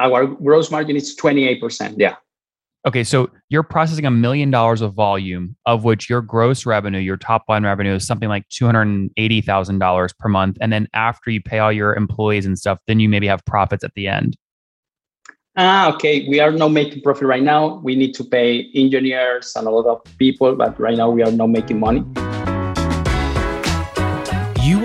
our gross margin is 28%. Yeah. Okay, so you're processing a million dollars of volume, of which your gross revenue, your top line revenue is something like $280,000 per month. And then after you pay all your employees and stuff, then you maybe have profits at the end. Ah, okay. We are not making profit right now. We need to pay engineers and a lot of people, but right now we are not making money.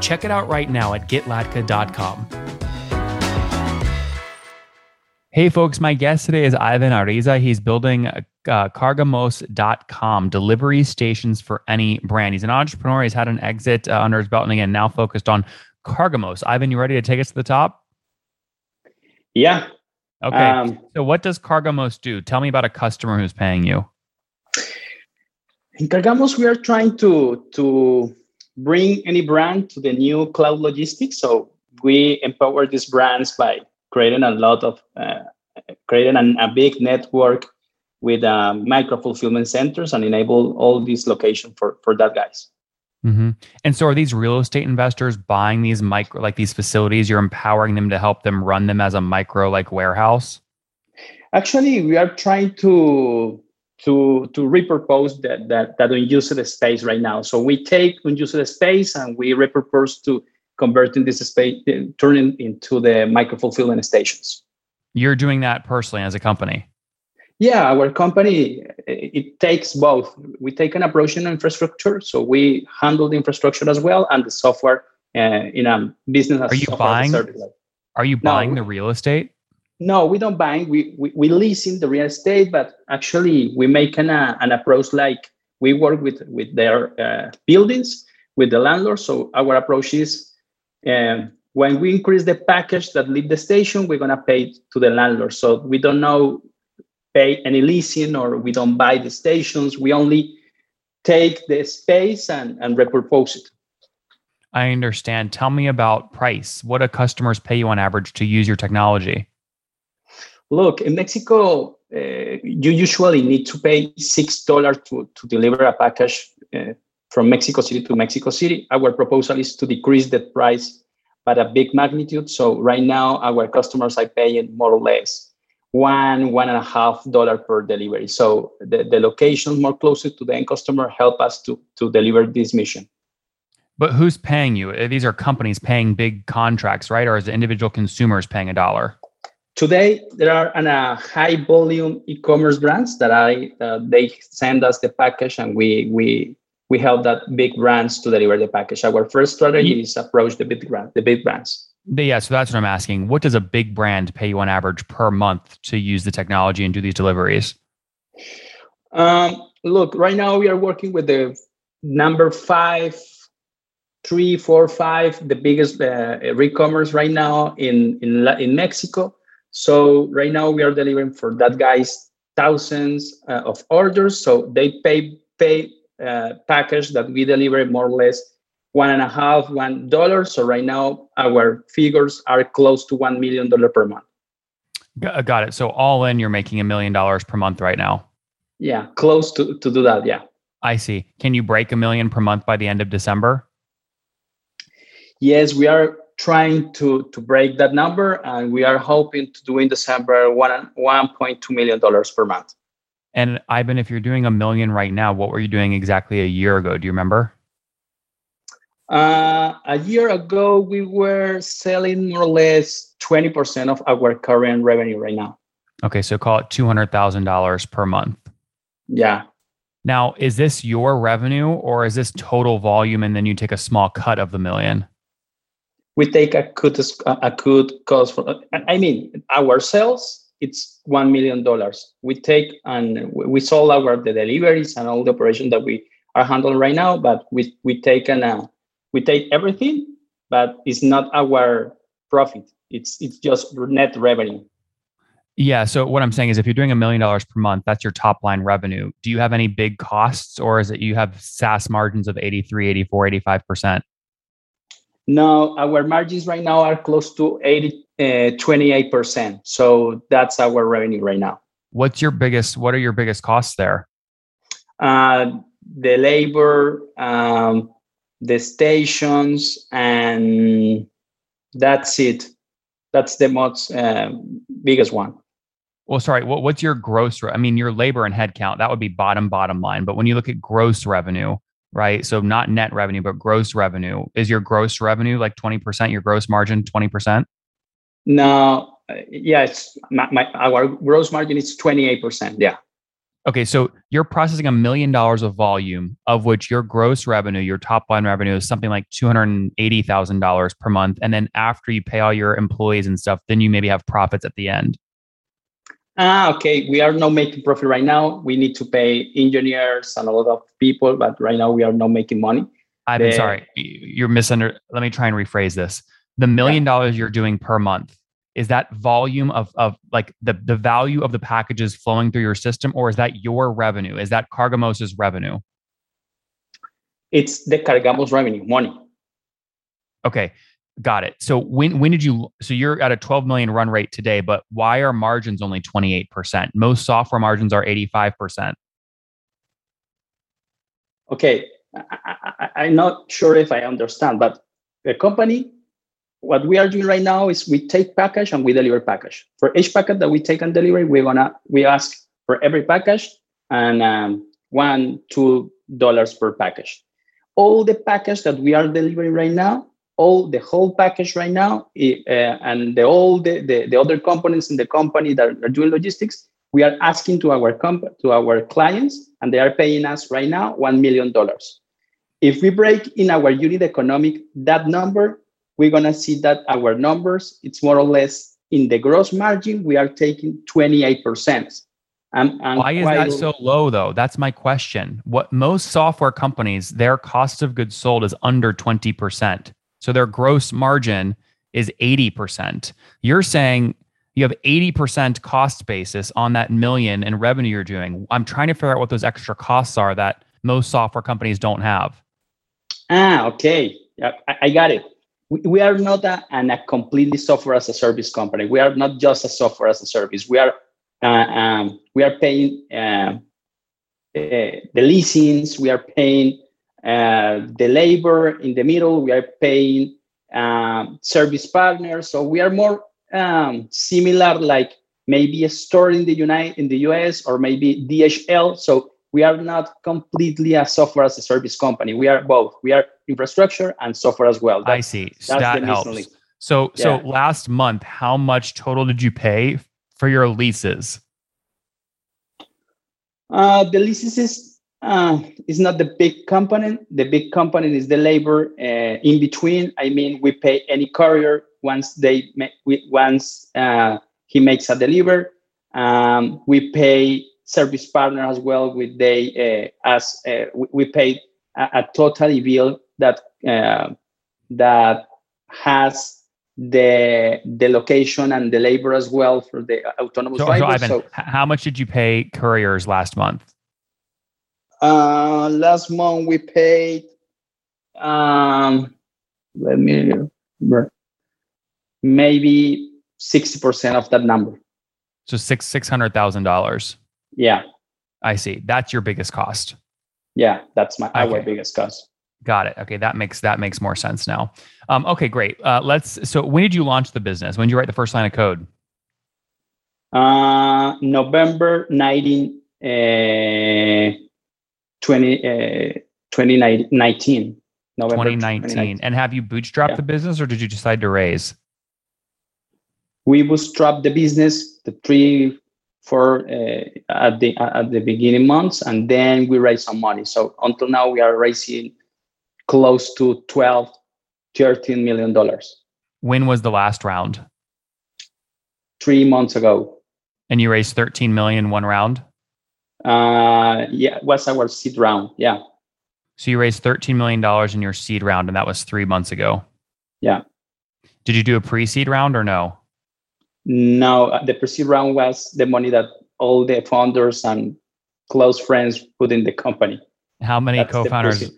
Check it out right now at getlatka.com. Hey, folks, my guest today is Ivan Ariza. He's building uh, cargamos.com, delivery stations for any brand. He's an entrepreneur. He's had an exit uh, under his belt and again, now focused on Cargamos. Ivan, you ready to take us to the top? Yeah. Okay. Um, so, what does Cargamos do? Tell me about a customer who's paying you. In Cargamos, we are trying to, to bring any brand to the new cloud logistics. So, we empower these brands by creating a lot of uh, creating an, a big network with uh, micro fulfillment centers and enable all these locations for for that guys. Mm-hmm. And so, are these real estate investors buying these micro like these facilities? You're empowering them to help them run them as a micro like warehouse. Actually, we are trying to to to repurpose that that that unused space right now. So we take unused space and we repurpose to converting this space, turning into the micro fulfillment stations. You're doing that personally as a company. Yeah, our company it takes both. We take an approach in infrastructure, so we handle the infrastructure as well and the software uh, in a business. Are you buying? Are you buying no, the real estate? No, we don't buy. We, we we leasing the real estate, but actually we make an uh, an approach like we work with with their uh, buildings with the landlord. So our approach is and when we increase the package that leave the station, we're gonna pay to the landlord. So we don't know pay any leasing or we don't buy the stations. We only take the space and, and repurpose it. I understand. Tell me about price. What do customers pay you on average to use your technology? Look, in Mexico, uh, you usually need to pay six dollars to, to deliver a package uh, from Mexico City to Mexico City. Our proposal is to decrease the price by a big magnitude. So right now, our customers are paying more or less one, one and a half dollar per delivery. So the, the locations more closer to the end customer help us to, to deliver this mission. But who's paying you? These are companies paying big contracts, right? Or is the individual consumers paying a dollar? Today, there are a uh, high volume e-commerce brands that I uh, they send us the package and we we we help that big brands to deliver the package. Our first strategy is approach the big brand, the big brands. Yeah, so that's what I'm asking. What does a big brand pay you on average per month to use the technology and do these deliveries? Um, look, right now we are working with the number five, three, four, five, the biggest uh, e-commerce right now in in in Mexico. So right now we are delivering for that guys thousands uh, of orders. So they pay pay uh, package that we deliver more or less one and a half, one dollar. So right now our figures are close to one million dollar per month. Got it. So all in, you're making a million dollars per month right now. Yeah, close to to do that. Yeah. I see. Can you break a million per month by the end of December? Yes, we are trying to to break that number, and we are hoping to do in December one one point two million dollars per month. And Ivan, if you're doing a million right now, what were you doing exactly a year ago? Do you remember? Uh, a year ago, we were selling more or less 20% of our current revenue right now. Okay, so call it $200,000 per month. Yeah. Now, is this your revenue or is this total volume and then you take a small cut of the million? We take a good a cut cost. For, I mean, our sales it's one million dollars. We take and we sold our the deliveries and all the operation that we are handling right now, but we we take an uh, we take everything, but it's not our profit. It's it's just net revenue. Yeah. So what I'm saying is if you're doing a million dollars per month, that's your top line revenue. Do you have any big costs or is it you have SaaS margins of 83, 84, 85%? No, our margins right now are close to 80, uh, 28%. So that's our revenue right now. What's your biggest, what are your biggest costs there? Uh, the labor, um, the stations, and that's it. That's the most uh, biggest one. Well, sorry. What, what's your gross? Re- I mean, your labor and headcount that would be bottom bottom line. But when you look at gross revenue, right? So not net revenue, but gross revenue. Is your gross revenue like twenty percent? Your gross margin twenty percent? No, uh, yeah, it's my, my our gross margin is twenty eight percent. Yeah. Okay, so you're processing a million dollars of volume, of which your gross revenue, your top line revenue is something like two hundred eighty thousand dollars per month, and then after you pay all your employees and stuff, then you maybe have profits at the end. Ah, okay. We are not making profit right now. We need to pay engineers and a lot of people, but right now we are not making money. I'm the, sorry, you're misunder. Let me try and rephrase this. The million dollars you're doing per month is that volume of of like the the value of the packages flowing through your system, or is that your revenue? Is that Cargamos's revenue? It's the Cargamos revenue, money. Okay. Got it. So when when did you so you're at a 12 million run rate today, but why are margins only 28%? Most software margins are 85%. Okay. I, am not sure if I understand, but the company, what we are doing right now is we take package and we deliver package. For each packet that we take and deliver, we're gonna we ask for every package and um, one two dollars per package. All the package that we are delivering right now all the whole package right now uh, and the all the, the, the, other components in the company that are doing logistics we are asking to our comp- to our clients and they are paying us right now $1 million if we break in our unit economic that number we're going to see that our numbers it's more or less in the gross margin we are taking 28% I'm, I'm Why is that so low though? That's my question. What most software companies, their cost of goods sold is under 20%. So their gross margin is 80%. You're saying you have 80% cost basis on that million in revenue you're doing. I'm trying to figure out what those extra costs are that most software companies don't have. Ah, okay. I, got it. We, are not a, an, a completely software as a service company. We are not just a software as a service. We are uh, um, we are paying uh, uh, the leasings. We are paying the labor in the middle, we are paying um, service partners. So we are more um, similar, like maybe a store in the United in the US or maybe DHL. So we are not completely a software as a service company. We are both. We are infrastructure and software as well. I see. So that helps. So yeah. so last month, how much total did you pay for your leases? Uh, the leases is uh, it's not the big component. The big component is the labor uh, in between. I mean, we pay any courier once they we, once uh, he makes a deliver. Um, we pay service partner as well. With they uh, as uh, we, we pay a, a total bill that uh, that has the the location and the labor as well for the autonomous so, drivers. So, Ivan, so, how much did you pay couriers last month? Uh, last month we paid. Um, let me remember, maybe sixty percent of that number. So six six hundred thousand dollars. Yeah. I see. That's your biggest cost. Yeah, that's my okay. our biggest cost. Got it. Okay, that makes that makes more sense now. Um, okay, great. Uh, let's. So, when did you launch the business? When did you write the first line of code? Uh, November nineteen. Uh, 20, uh, 2019. November 2019. 2019. And have you bootstrapped yeah. the business or did you decide to raise? We bootstrapped the business the three, four uh, at the at the beginning months, and then we raised some money. So until now, we are raising close to 12, 13 million dollars. When was the last round? Three months ago. And you raised 13 million one round? Uh, yeah, was our seed round. Yeah. So you raised $13 million in your seed round, and that was three months ago. Yeah. Did you do a pre seed round or no? No, uh, the pre-seed round was the money that all the founders and close friends put in the company. How many That's co-founders?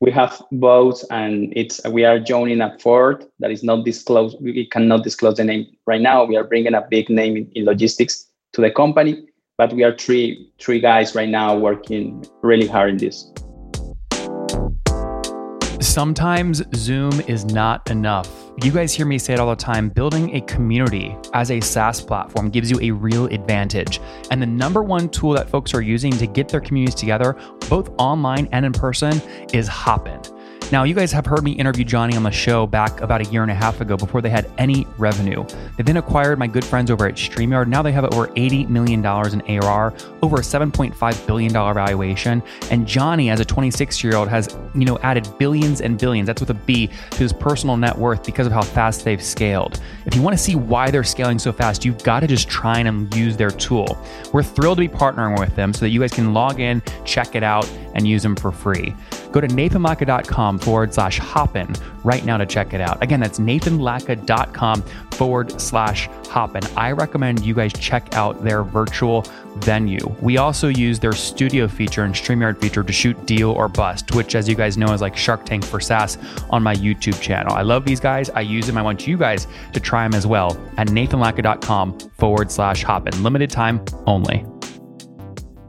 We have both, and it's we are joining a fourth that is not disclosed. We cannot disclose the name right now. We are bringing a big name in, in logistics to the company, but we are three three guys right now working really hard in this. Sometimes Zoom is not enough. You guys hear me say it all the time building a community as a SaaS platform gives you a real advantage. And the number one tool that folks are using to get their communities together, both online and in person, is Hopin. Now, you guys have heard me interview Johnny on the show back about a year and a half ago before they had any revenue. They then acquired my good friends over at StreamYard. Now they have over $80 million in ARR, over a $7.5 billion valuation. And Johnny, as a 26 year old, has, you know, added billions and billions, that's with a B, to his personal net worth because of how fast they've scaled. If you want to see why they're scaling so fast, you've got to just try and use their tool. We're thrilled to be partnering with them so that you guys can log in, check it out, and use them for free. Go to nathanlatka.com forward slash hopin right now to check it out. Again, that's nathanlatka.com forward slash hopin. I recommend you guys check out their virtual venue. We also use their studio feature and StreamYard feature to shoot deal or bust, which, as you guys know, is like Shark Tank for SaaS on my YouTube channel. I love these guys. I use them. I want you guys to try them as well at nathanlatka.com forward slash hopin. Limited time only.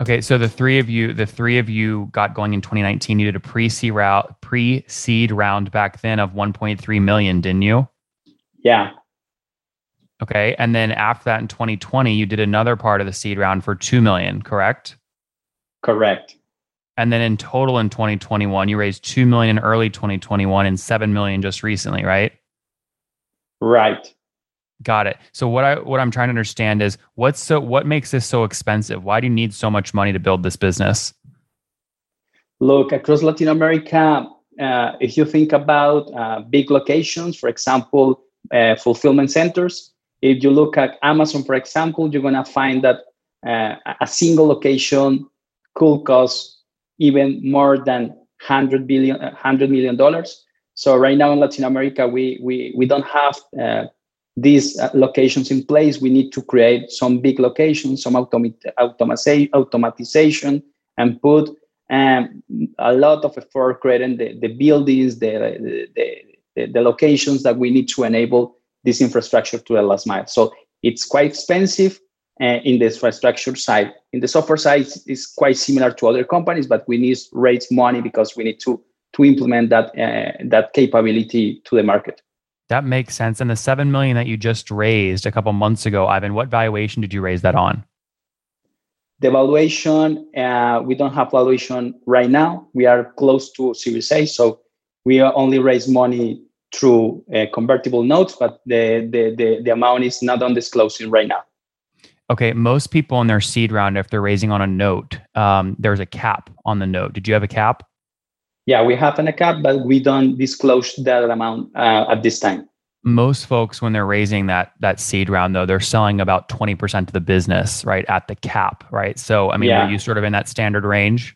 Okay, so the three of you, the three of you got going in 2019. You did a pre-seed round, pre-seed round back then of 1.3 million, didn't you? Yeah. Okay, and then after that in 2020, you did another part of the seed round for 2 million, correct? Correct. And then in total in 2021, you raised 2 million in early 2021 and 7 million just recently, right? Right. Got it. So what I what I'm trying to understand is what's so what makes this so expensive? Why do you need so much money to build this business? Look across Latin America. Uh, if you think about uh, big locations, for example, uh, fulfillment centers. If you look at Amazon, for example, you're gonna find that uh, a single location could cost even more than 100 billion, 100 million dollars. So right now in Latin America, we we we don't have uh, these uh, locations in place, we need to create some big locations, some automatization, and put um, a lot of effort creating the, the buildings, the, the, the, the, locations that we need to enable this infrastructure to the last mile. So it's quite expensive uh, in the infrastructure side. In the software side, it's quite similar to other companies, but we need raise money because we need to to implement that uh, that capability to the market. That makes sense. And the seven million that you just raised a couple months ago, Ivan, what valuation did you raise that on? The valuation, uh, we don't have valuation right now. We are close to Series A, so we only raise money through uh, convertible notes, but the, the the the amount is not undisclosing right now. Okay, most people in their seed round, if they're raising on a note, um, there's a cap on the note. Did you have a cap? Yeah, we have an cap, but we don't disclose that amount uh, at this time. Most folks, when they're raising that that seed round, though, they're selling about twenty percent of the business, right, at the cap, right? So, I mean, yeah. are you sort of in that standard range?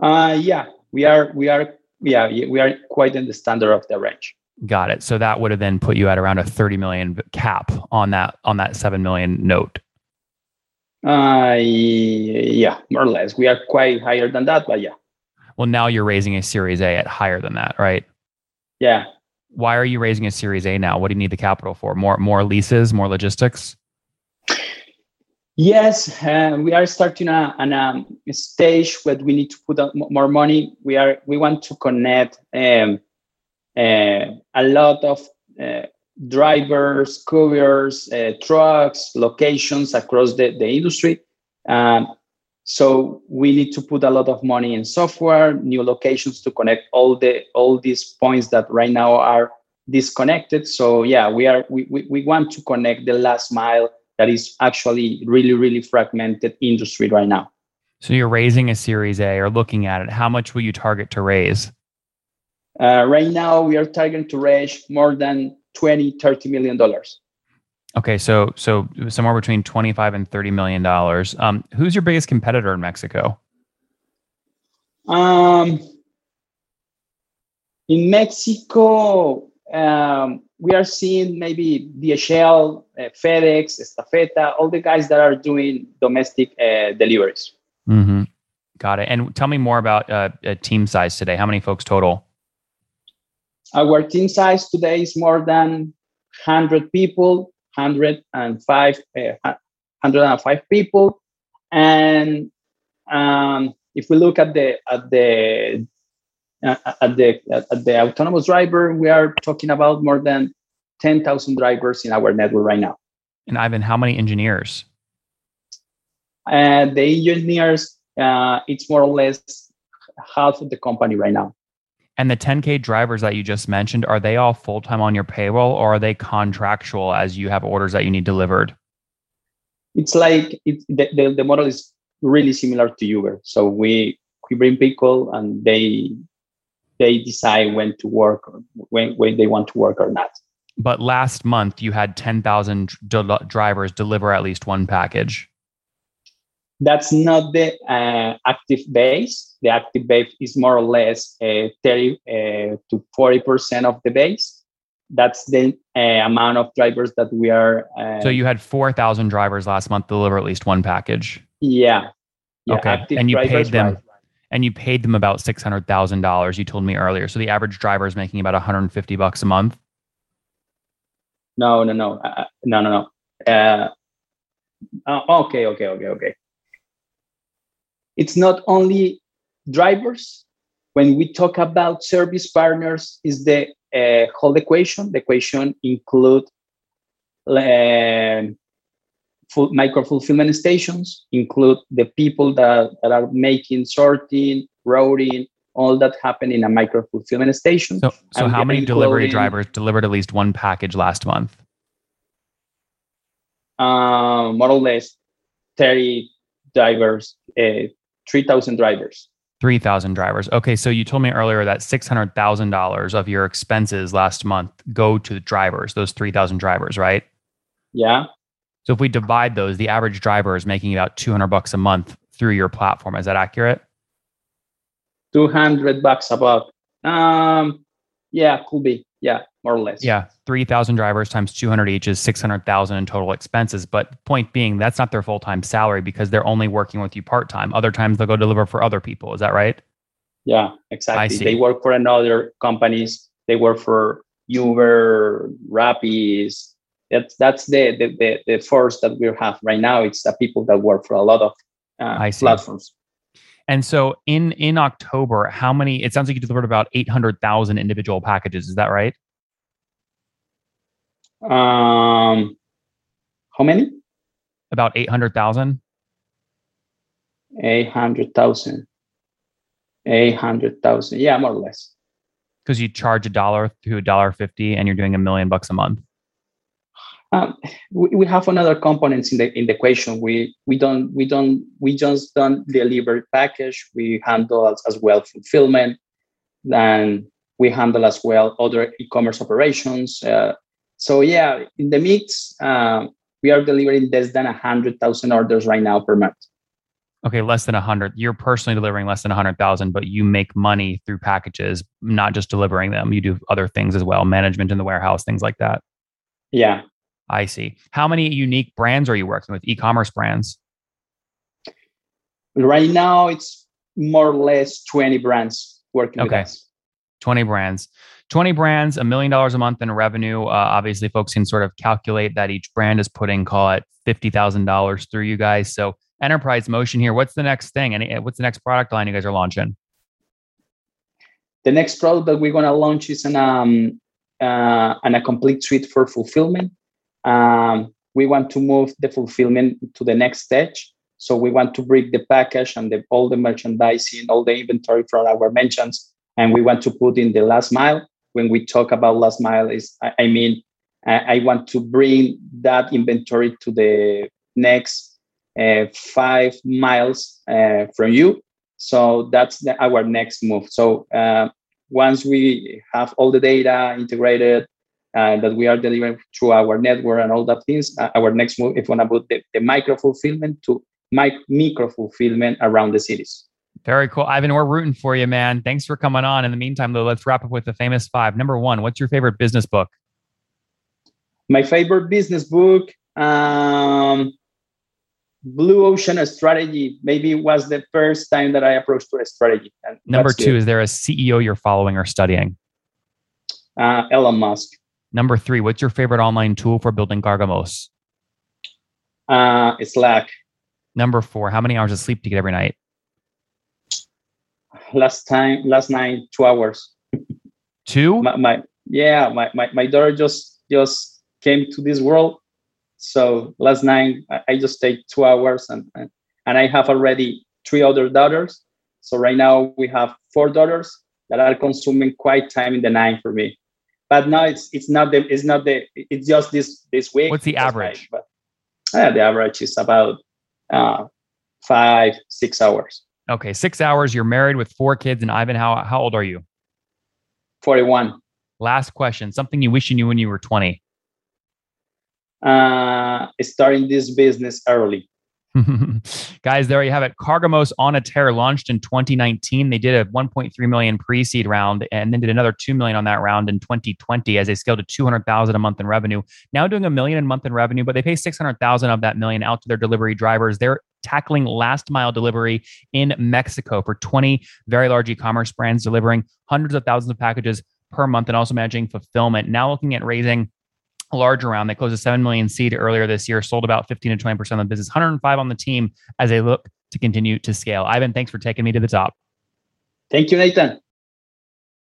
Uh, yeah, we are. We are. Yeah, we are quite in the standard of the range. Got it. So that would have then put you at around a thirty million cap on that on that seven million note. Uh, yeah, more or less. We are quite higher than that, but yeah. Well, now you're raising a Series A at higher than that, right? Yeah. Why are you raising a Series A now? What do you need the capital for? More more leases, more logistics? Yes, uh, we are starting a, an, um, a stage where we need to put more money. We are we want to connect um, uh, a lot of uh, drivers, couriers, uh, trucks, locations across the, the industry. Um, so we need to put a lot of money in software, new locations to connect all the all these points that right now are disconnected. So yeah, we are we, we, we want to connect the last mile that is actually really, really fragmented industry right now. So you're raising a series A or looking at it. How much will you target to raise? Uh, right now we are targeting to raise more than 20, 30 million dollars. Okay, so so somewhere between twenty five and thirty million dollars. Um, who's your biggest competitor in Mexico? Um, in Mexico, um, we are seeing maybe DHL, uh, FedEx, Estafeta, all the guys that are doing domestic uh, deliveries. Mm-hmm. Got it. And tell me more about uh, team size today. How many folks total? Our team size today is more than 100 people, 105, uh, 105 people. And um, if we look at the at the uh, at the at the autonomous driver, we are talking about more than 10,000 drivers in our network right now. And Ivan, how many engineers? Uh, the engineers, uh, it's more or less half of the company right now. And the 10K drivers that you just mentioned, are they all full time on your payroll or are they contractual as you have orders that you need delivered? It's like it, the, the, the model is really similar to Uber. So we we bring people and they they decide when to work when when they want to work or not. But last month you had 10,000 d- drivers deliver at least one package. That's not the uh, active base. The active base is more or less uh, 30 uh, to 40% of the base. That's the uh, amount of drivers that we are. Uh, so you had 4,000 drivers last month deliver at least one package. Yeah. yeah okay. And you paid them. Right. And you paid them about six hundred thousand dollars. You told me earlier. So the average driver is making about one hundred and fifty bucks a month. No, no, no, uh, no, no, no. Uh, okay, okay, okay, okay it's not only drivers. When we talk about service partners, is the uh, whole equation. The equation include uh, full micro fulfillment stations, include the people that, that are making sorting, routing, all that happen in a micro fulfillment station. So, so how many delivery drivers delivered at least one package last month? Uh, more or less 30 drivers, uh, 3,000 drivers. 3,000 drivers. Okay. So you told me earlier that $600,000 of your expenses last month go to the drivers, those 3,000 drivers, right? Yeah. So if we divide those, the average driver is making about 200 bucks a month through your platform. Is that accurate? 200 bucks about. Um, yeah, could be. Yeah more or less. Yeah, three thousand drivers times two hundred each is six hundred thousand in total expenses. But point being, that's not their full time salary because they're only working with you part time. Other times they'll go deliver for other people. Is that right? Yeah, exactly. They work for another companies. They work for Uber, Rappies. That's that's the the the, the force that we have right now. It's the people that work for a lot of uh, platforms. And so in in October, how many? It sounds like you delivered about eight hundred thousand individual packages. Is that right? Um, how many? About 800,000. 800,000. 800,000. Yeah, more or less. Because you charge a dollar to a dollar fifty, and you're doing a million bucks a month. Um, we, we have another components in the in the equation. We we don't we don't we just don't deliver package. We handle as, as well fulfillment, then we handle as well other e-commerce operations, uh, so yeah, in the mix, uh, we are delivering less than a hundred thousand orders right now per month. Okay, less than a hundred. You're personally delivering less than a hundred thousand, but you make money through packages, not just delivering them. You do other things as well, management in the warehouse, things like that. Yeah, I see. How many unique brands are you working with? E-commerce brands. Right now, it's more or less twenty brands working okay. with us. 20 brands. 20 brands, a million dollars a month in revenue. Uh, obviously, folks can sort of calculate that each brand is putting, call it $50,000 through you guys. So, enterprise motion here. What's the next thing? Any, what's the next product line you guys are launching? The next product that we're going to launch is an, um, uh, a complete suite for fulfillment. Um, we want to move the fulfillment to the next stage. So we want to bring the package and the, all the merchandising, all the inventory from our mentions, and we want to put in the last mile when we talk about last mile is I, I mean I, I, want to bring that inventory to the next uh, five miles uh, from you. So that's the, our next move. So uh, once we have all the data integrated uh, that we are delivering through our network and all that things, uh, our next move is going to the, the micro fulfillment to micro fulfillment around the cities. Very cool. Ivan, we're rooting for you, man. Thanks for coming on. In the meantime, though, let's wrap up with the famous five. Number one, what's your favorite business book? my favorite business book, um, Blue Ocean Strategy. Maybe was the first time that I approached to a strategy. Number two, good. is there a CEO you're following or studying? Uh, Elon Musk. Number three, what's your favorite online tool for building Cargamos? Uh, Slack. Number four, how many hours of sleep do you get every night? Last time, last night, two hours. Two? My, my yeah, my, my, my daughter just just came to this world. So last night I, just take two hours and, and and I have already three other daughters. So right now we have four daughters that are consuming quite time in the night for me. But now it's it's not the it's not the it's just this this week. What's the average? but yeah, the average is about uh, five six hours. Okay, six hours. You're married with four kids, and Ivan, how how old are you? Forty one. Last question. Something you wish you knew when you were twenty. Uh, starting this business early. Guys, there you have it. Cargamos on a tear launched in 2019. They did a 1.3 million pre-seed round and then did another 2 million on that round in 2020 as they scaled to 200,000 a month in revenue. Now doing a million a month in revenue, but they pay 600,000 of that million out to their delivery drivers. They're tackling last mile delivery in Mexico for 20 very large e-commerce brands delivering hundreds of thousands of packages per month and also managing fulfillment. Now looking at raising larger round. They closed a 7 million seed earlier this year, sold about 15 to 20% of the business, 105 on the team as they look to continue to scale. Ivan, thanks for taking me to the top. Thank you, Nathan.